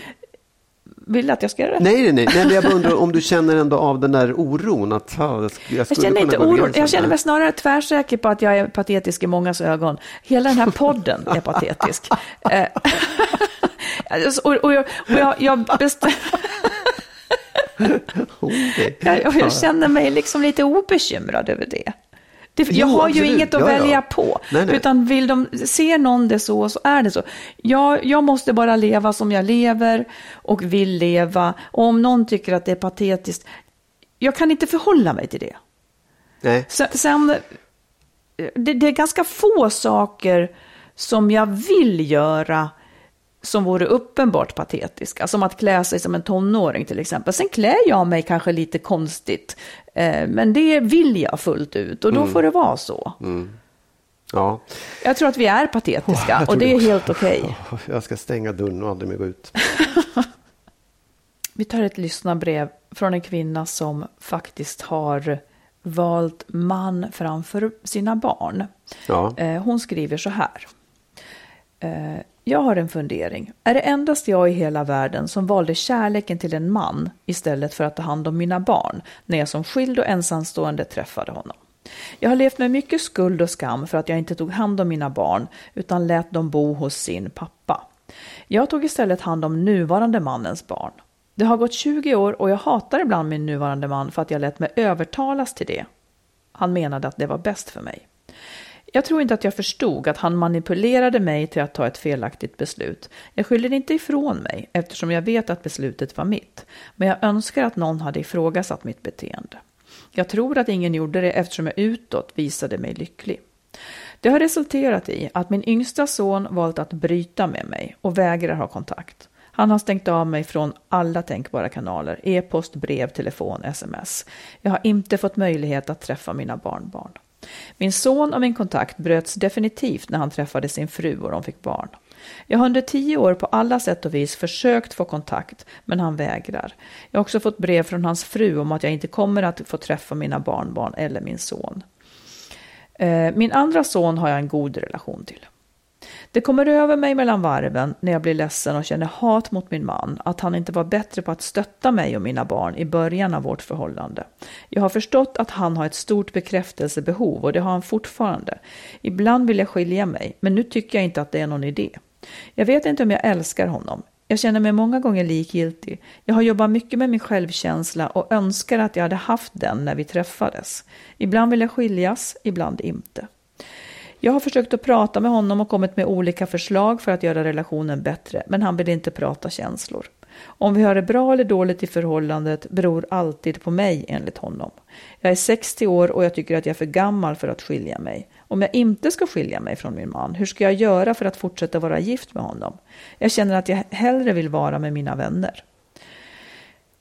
Vill du att jag ska göra det? Nej, nej, nej. nej men jag bara undrar om du känner ändå av den där oron. Att, ja, jag, jag, känner inte gå oro. gränsen. Jag känner mig snarare tvärsäker på att jag är patetisk i mångas ögon. Hela den här podden är patetisk. Eh, och, och jag, och jag, jag, bestäm, Okej. jag, jag känner mig liksom lite obekymrad över det. Det jag Jo, har ju absolut. inget att Ja, ja. välja på. Nej, nej. Utan vill de, ser någon det så, så är det så. Jag, jag måste bara leva som jag lever och vill leva. Och om någon tycker att det är patetiskt, jag kan inte förhålla mig till det. Nej. Sen, sen det, det är ganska få saker som jag vill göra som vore uppenbart patetiska, som att klä sig som en tonåring till exempel. Sen klär jag mig kanske lite konstigt, eh, men det vill jag fullt ut och då får det vara så. Ja. Jag tror att vi är patetiska tror och det är helt okej. Åh, Jag ska stänga dörren och aldrig mer gå ut. Vi tar ett lyssnarbrev från en kvinna som faktiskt har valt man framför sina barn. Ja. Eh, Hon skriver så här. Jag har en fundering. Är det endast jag i hela världen som valde kärleken till en man istället för att ta hand om mina barn när jag som skild och ensamstående träffade honom? Jag har levt med mycket skuld och skam för att jag inte tog hand om mina barn utan lät dem bo hos sin pappa. Jag tog istället hand om nuvarande mannens barn. Det har gått 20 år och jag hatar ibland min nuvarande man för att jag lät mig övertalas till det. Han menade att det var bäst för mig. Jag tror inte att jag förstod att han manipulerade mig till att ta ett felaktigt beslut. Jag skyller inte ifrån mig eftersom jag vet att beslutet var mitt. Men jag önskar att någon hade ifrågasatt mitt beteende. Jag tror att ingen gjorde det eftersom jag utåt visade mig lycklig. Det har resulterat i att min yngsta son valt att bryta med mig och vägrar ha kontakt. Han har stängt av mig från alla tänkbara kanaler, e-post, brev, telefon, sms. Jag har inte fått möjlighet att träffa mina barnbarn. Min son och min kontakt bröts definitivt när han träffade sin fru och de fick barn. Jag har under tio år på alla sätt och vis försökt få kontakt, men han vägrar. Jag har också fått brev från hans fru om att jag inte kommer att få träffa mina barnbarn eller min son. Eh, min andra son har jag en god relation till. Det kommer över mig mellan varven när jag blir ledsen och känner hat mot min man, att han inte var bättre på att stötta mig och mina barn i början av vårt förhållande. Jag har förstått att han har ett stort bekräftelsebehov och det har han fortfarande. Ibland vill jag skilja mig, men nu tycker jag inte att det är någon idé. Jag vet inte om jag älskar honom. Jag känner mig många gånger likgiltig. Jag har jobbat mycket med min självkänsla och önskar att jag hade haft den när vi träffades. Ibland vill jag skiljas, ibland inte. Jag har försökt att prata med honom och kommit med olika förslag för att göra relationen bättre, men han vill inte prata känslor. Om vi har det bra eller dåligt i förhållandet beror alltid på mig, enligt honom. Jag är 60 år och jag tycker att jag är för gammal för att skilja mig. Om jag inte ska skilja mig från min man, hur ska jag göra för att fortsätta vara gift med honom? Jag känner att jag hellre vill vara med mina vänner.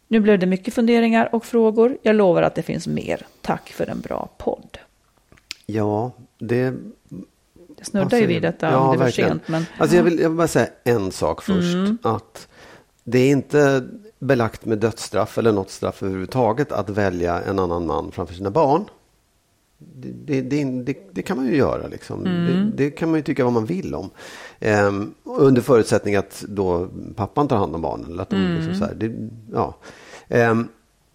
Nu blev det mycket funderingar och frågor. Jag lovar att det finns mer. Tack för en bra podd. Ja, det... Det snuddar ju vid detta om det var verkligen. sent. Men, Alltså jag, vill, jag vill bara säga en sak först. Mm. Att det är inte belagt med dödsstraff eller något straff överhuvudtaget att välja en annan man framför sina barn. Det, det, det, det, kan man ju göra. Liksom. Mm. Det, kan man ju tycka vad man vill om. Ehm, under förutsättning att då pappan tar hand om barnen. Eller att de, liksom Mm. så här, det, ja. Ehm,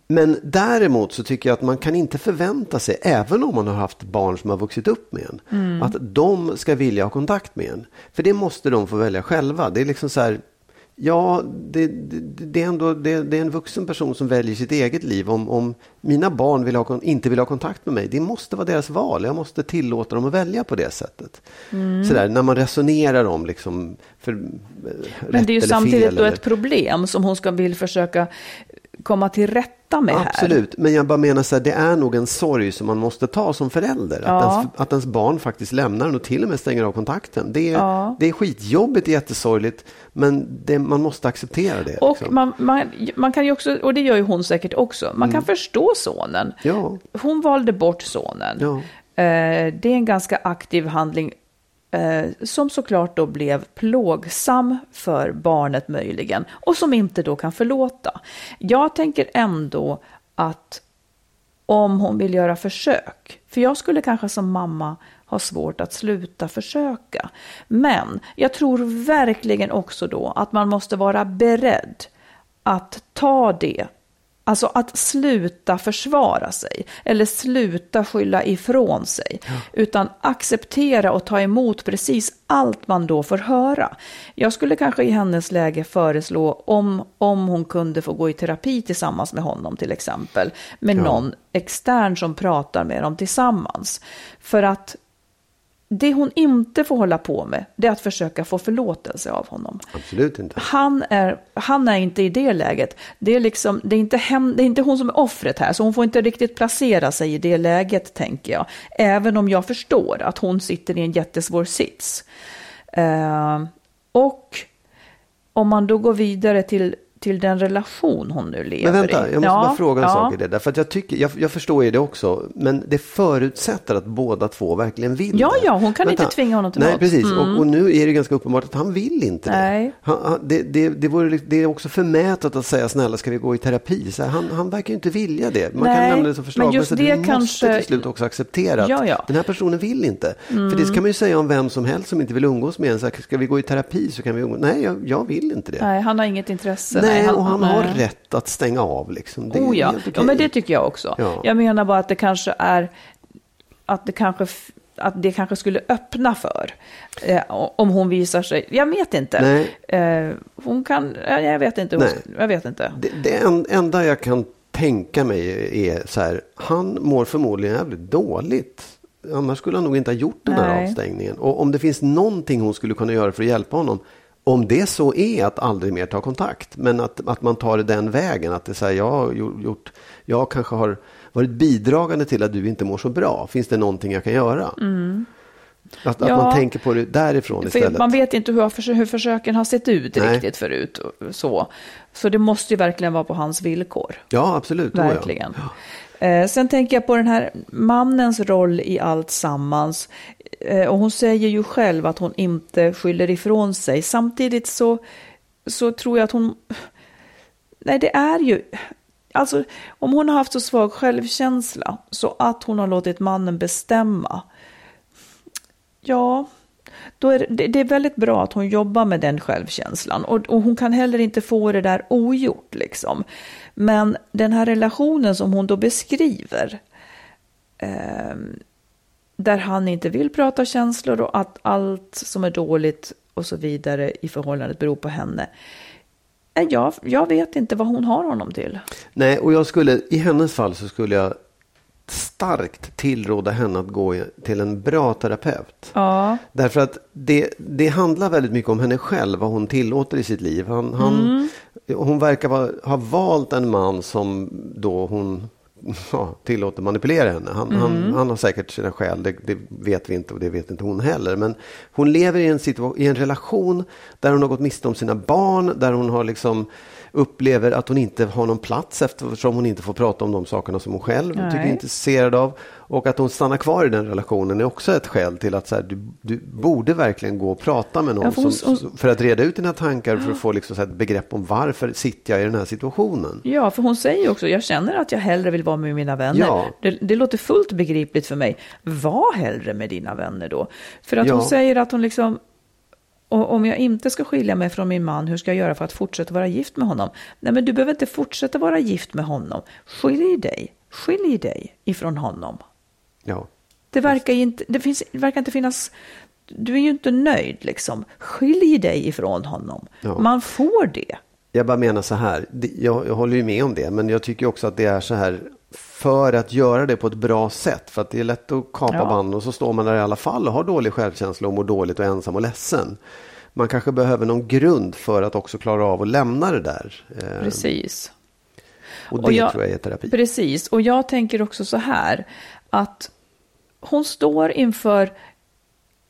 men däremot så tycker jag att man kan inte förvänta sig, även om man har haft barn som har vuxit upp med en, Mm. att de ska vilja ha kontakt med en. För det måste de få välja själva. Det är liksom så här, ja, det, det, det är ändå det, det är en vuxen person som väljer sitt eget liv. Om, om mina barn vill ha, inte vill ha kontakt med mig, det måste vara deras val. Jag måste tillåta dem att välja på det sättet. Mm. Så där, när man resonerar om liksom, för, Men det är ju samtidigt fel då eller- ett problem som hon ska vill försöka komma till rätta rätta med här. Absolut, men jag bara menar så här, det är nog en sorg som man måste ta som förälder. Att, Ja. ens, att ens barn faktiskt lämnar en och till och med stänger av kontakten. Det är, Ja. det är skitjobbigt, jättesorgligt, men det, man måste acceptera det. Och liksom. man, man, man kan också, och det gör ju hon säkert också, man kan förstå sonen. Ja. Hon valde bort sonen. Eh, det är en ganska aktiv handling eh, som såklart då blev plågsam för barnet möjligen och som inte då kan förlåta. Jag tänker ändå att om hon vill göra försök, för jag skulle kanske som mamma ha svårt att sluta försöka. Men jag tror verkligen också då att man måste vara beredd att ta det Alltså att sluta försvara sig eller sluta skylla ifrån sig. Utan acceptera och ta emot precis allt man då får höra. Jag skulle kanske i hennes läge föreslå om, om hon kunde få gå i terapi tillsammans med honom till exempel. Med någon extern som pratar med dem tillsammans. För att det hon inte får hålla på med, det är att försöka få förlåtelse av honom. Absolut inte. Han är, han är inte i det läget. Det är, liksom, det, är inte hem, det är inte hon som är offret här, så hon får inte riktigt placera sig i det läget, tänker jag. Även om jag förstår att hon sitter i en jättesvår sits. Eh, och om man då går vidare till, till den relation hon nu lever Men vänta, i. jag måste Ja, bara fråga en ja. sak i det. Därför att jag, tycker, jag, jag förstår ju det också, men det förutsätter att båda två verkligen vill Ja, det. ja, hon kan inte tvinga honom till Nej, något. Mm. precis. Och, och nu är det ganska uppenbart att han vill inte Nej. det. Han, han, det, det, det, vore, liksom- det är också förmätet att säga snälla ska vi gå i terapi? Så han, han verkar ju inte vilja det. Man Nej, kan lämna det som förslag, men just så det du måste kanske- till slut också acceptera att Ja, ja. den här personen vill inte. För det kan man ju säga om vem som helst som inte vill umgås med en. Så här, ska vi gå i terapi så kan vi umgås. Nej, jag, jag vill inte det. Nej, han har inget intresse. Nej, och han har nej. rätt att stänga av. Liksom. Det Oh ja. okej. ja, men det tycker jag också. Ja. Jag menar bara att det kanske är att det kanske, att det kanske skulle öppna för eh, om hon visar sig. Jag vet inte. Nej. Eh, hon kan, ja, jag vet inte. Hon, Nej. jag vet inte. Det, det en, enda jag kan tänka mig är så här, han mår förmodligen jävligt dåligt. Annars skulle han nog inte ha gjort den här Nej. avstängningen. Och om det finns någonting hon skulle kunna göra för att hjälpa honom. Om det så är att aldrig mer ta kontakt. Men att, att man tar det den vägen. Att det här, jag har gjort- jag kanske har varit bidragande till att du inte mår så bra. Finns det någonting jag kan göra? Att, att Mm. Ja. man tänker på det därifrån istället. man vet inte hur, hur försöken har sett ut Nej. riktigt förut. Så. så det måste ju verkligen vara på hans villkor. Ja, absolut. Oh, ja. Eh, sen tänker jag på den här mannens roll i allt sammans. Eh, och hon säger ju själv att hon inte skyller ifrån sig. Samtidigt så, så tror jag att hon... Nej, det är ju... Alltså, om hon har haft så svag självkänsla så att hon har låtit mannen bestämma. Ja, då är det, det är väldigt bra att hon jobbar med den självkänslan. Och, och hon kan heller inte få det där ogjort liksom. Men den här relationen som hon då beskriver. eh, där han inte vill prata känslor och att allt som är dåligt och så vidare i förhållandet beror på henne. Eh, jag, jag vet inte vad hon har honom till. Nej, och jag skulle, i hennes fall så skulle jag starkt tillråda henne att gå till en bra terapeut. Ja, Därför att det, det handlar väldigt mycket om henne själv, vad hon tillåter i sitt liv. Han, han, Hon verkar ha valt en man som då hon ja, tillåter manipulera henne. Han, han, han har säkert sina skäl, det, det vet vi inte och det vet inte hon heller. Men hon lever i en, situa- i en relation där hon har gått miste om sina barn, där hon har liksom upplever att hon inte har någon plats eftersom hon inte får prata om de sakerna som hon själv Nej. tycker är intresserad av. Och att hon stannar kvar i den relationen är också ett skäl till att så här, du, du borde verkligen gå och prata med någon Ja, för hon- som, hon- för att reda ut dina tankar för att få liksom så ett begrepp om varför sitter jag i den här situationen. Ja, för hon säger också, jag känner att jag hellre vill vara med mina vänner. Ja. Det, det låter fullt begripligt för mig. Var hellre med dina vänner då. För att Ja. hon säger att hon liksom, och om jag inte ska skilja mig från min man, hur ska jag göra för att fortsätta vara gift med honom? Nej, men du behöver inte fortsätta vara gift med honom. Skilj dig, skilj dig ifrån honom. Ja. Det verkar, inte, det, finns, det verkar inte finnas, du är ju inte nöjd liksom. Skilj dig ifrån honom. Ja. Man får det. Jag bara menar så här, jag, jag håller ju med om det, men jag tycker också att det är så här för att göra det på ett bra sätt. För att det är lätt att kapa Ja. banden och så står man där i alla fall och har dålig självkänsla och mår dåligt och ensam och ledsen. Man kanske behöver någon grund för att också klara av att lämna det där. Eh, Precis. Och det jag, tror jag är terapi. Precis, och jag tänker också så här att hon står inför,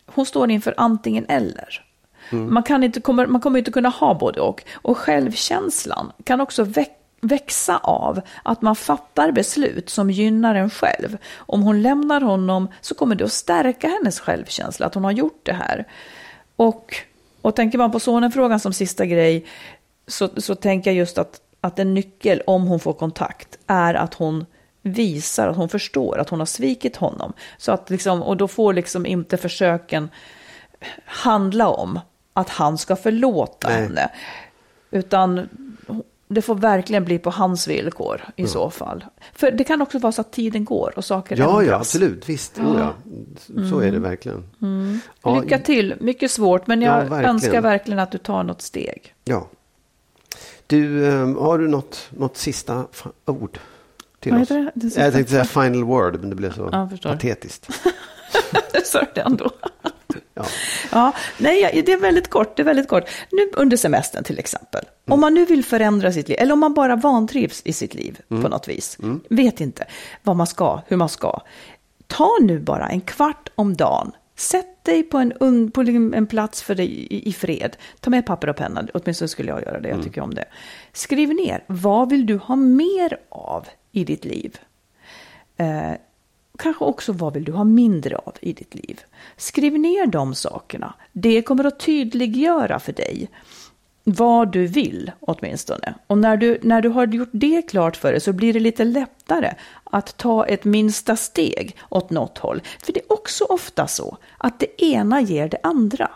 hon står inför antingen eller. Mm. Man, kan inte, kommer, man kommer inte kunna ha både och. Och självkänslan kan också väcka växa av att man fattar beslut som gynnar en själv. Om hon lämnar honom så kommer det att stärka hennes självkänsla att hon har gjort det här. Och, och tänker man på sonen-frågan som sista grej så, så tänker jag just att, att en nyckel om hon får kontakt är att hon visar att hon förstår att hon har svikit honom. Så att liksom, och då får liksom inte försöken handla om att han ska förlåta Nej. henne. Utan det får verkligen bli på hans villkor i så fall. För det kan också vara så att tiden går och saker Ja, ändras. ja, absolut. Visst. Oh, ja. Så är det verkligen. Ja, Lycka till, mycket svårt, men Ja, jag verkligen. önskar verkligen att du tar något steg. Ja. Du, eh, har du något, något sista ord till oss? det? Det Jag tänkte säga final word, men det blev så Ja, patetiskt. Så är det ändå. Ja. Ja, nej, det är väldigt kort. Det är väldigt kort. Nu under semestern till exempel. Mm. Om man nu vill förändra sitt liv, eller om man bara vantrivs i sitt liv Mm. på något vis. Vet inte vad man ska, hur man ska. Ta nu bara en kvart om dagen. Sätt dig på en, på en plats för dig i, i fred. Ta med papper och penna, åtminstone skulle jag göra det, jag tycker om det. Skriv ner, vad vill du ha mer av i ditt liv? Eh, kanske också vad vill du ha mindre av i ditt liv? Skriv ner de sakerna. Det kommer att tydliggöra för dig vad du vill åtminstone. Och när du, när du har gjort det klart för dig så blir det lite lättare att ta ett minsta steg åt något håll. För det är också ofta så att det ena ger det andra.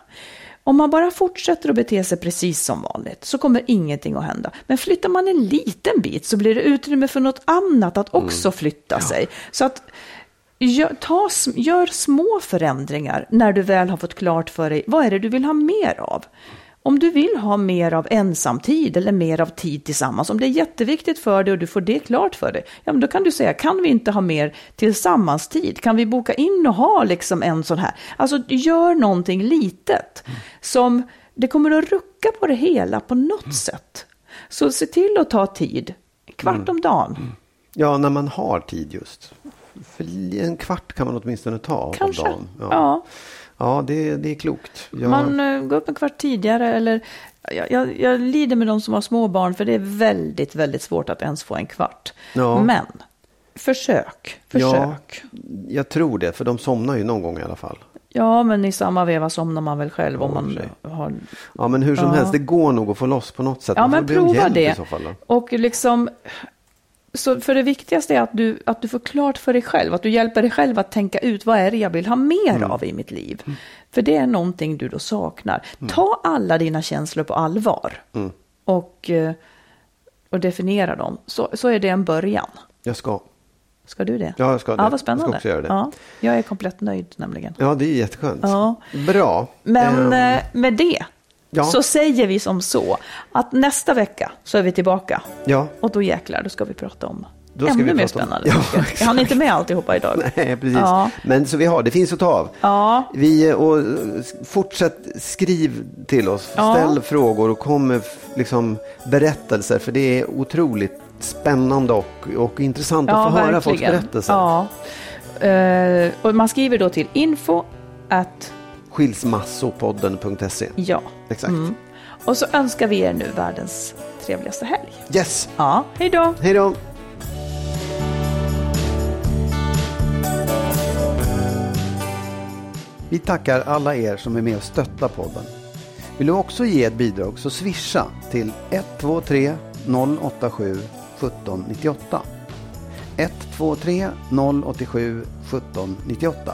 Om man bara fortsätter att bete sig precis som vanligt så kommer ingenting att hända. Men flyttar man en liten bit så blir det utrymme för något annat att också flytta sig. Så att gör, ta, gör små förändringar när du väl har fått klart för dig vad är det du vill ha mer av. Om du vill ha mer av ensamtid eller mer av tid tillsammans, om det är jätteviktigt för dig och du får det klart för dig, ja men då kan du säga, kan vi inte ha mer tillsammans-tid? Kan vi boka in och ha liksom en sån här? Alltså gör någonting litet som det kommer att rucka på det hela på något sätt. Så se till att ta tid, kvart om dagen. ja, när man har tid just. En kvart kan man åtminstone ta Kanske. av dagen. Ja. ja. Ja, det, det är klokt. Jag, Man eh, går upp en kvart tidigare eller jag, jag, jag lider med de som har små barn för det är väldigt, väldigt svårt att ens få en kvart. Ja. Men försök, försök. Ja, jag tror det, för de somnar ju någon gång i alla fall. Ja, men i samma veva somnar man väl själv om man har... Ja, men hur som Ja. helst, det går nog att få loss på något sätt. Ja, men prova det. I så fall, då. Och liksom... Så för det viktigaste är att du, att du får klart för dig själv, att du hjälper dig själv att tänka ut vad är det jag vill ha mer Mm. av i mitt liv. För det är någonting du då saknar. Mm. Ta alla dina känslor på allvar och, eh, och definiera dem. Så, så är det en början. Jag ska. Ska du det? Ja, jag ska det. Ja, Jag vad ska spännande. också göra det. Ja, jag är komplett nöjd nämligen. Ja, det är jätteskönt. Ja. Bra. Men eh, med det ja. så säger vi som så att nästa vecka så är vi tillbaka. Ja, Och då jäklar, då ska vi prata om Då ännu mer prata om- spännande Ja. Jag hann inte med alltihopa idag. nej, precis. Ja. Men så vi har, det finns att ta av. Ja. Vi, och, fortsätt skriv till oss, Ja. ställ frågor och kom med liksom, berättelser. För det är otroligt spännande och, och intressant att få höra folks berättelser. Ja. Eh, och man skriver då till info at, Skilsmassopodden.se. ja. Exakt. Och så önskar vi er nu världens trevligaste helg. Yes, Ja, hej då! hej då! Vi tackar alla er som är med och stöttar podden. Vill du också ge ett bidrag så swisha till 123 087 1798. 123 087 1798.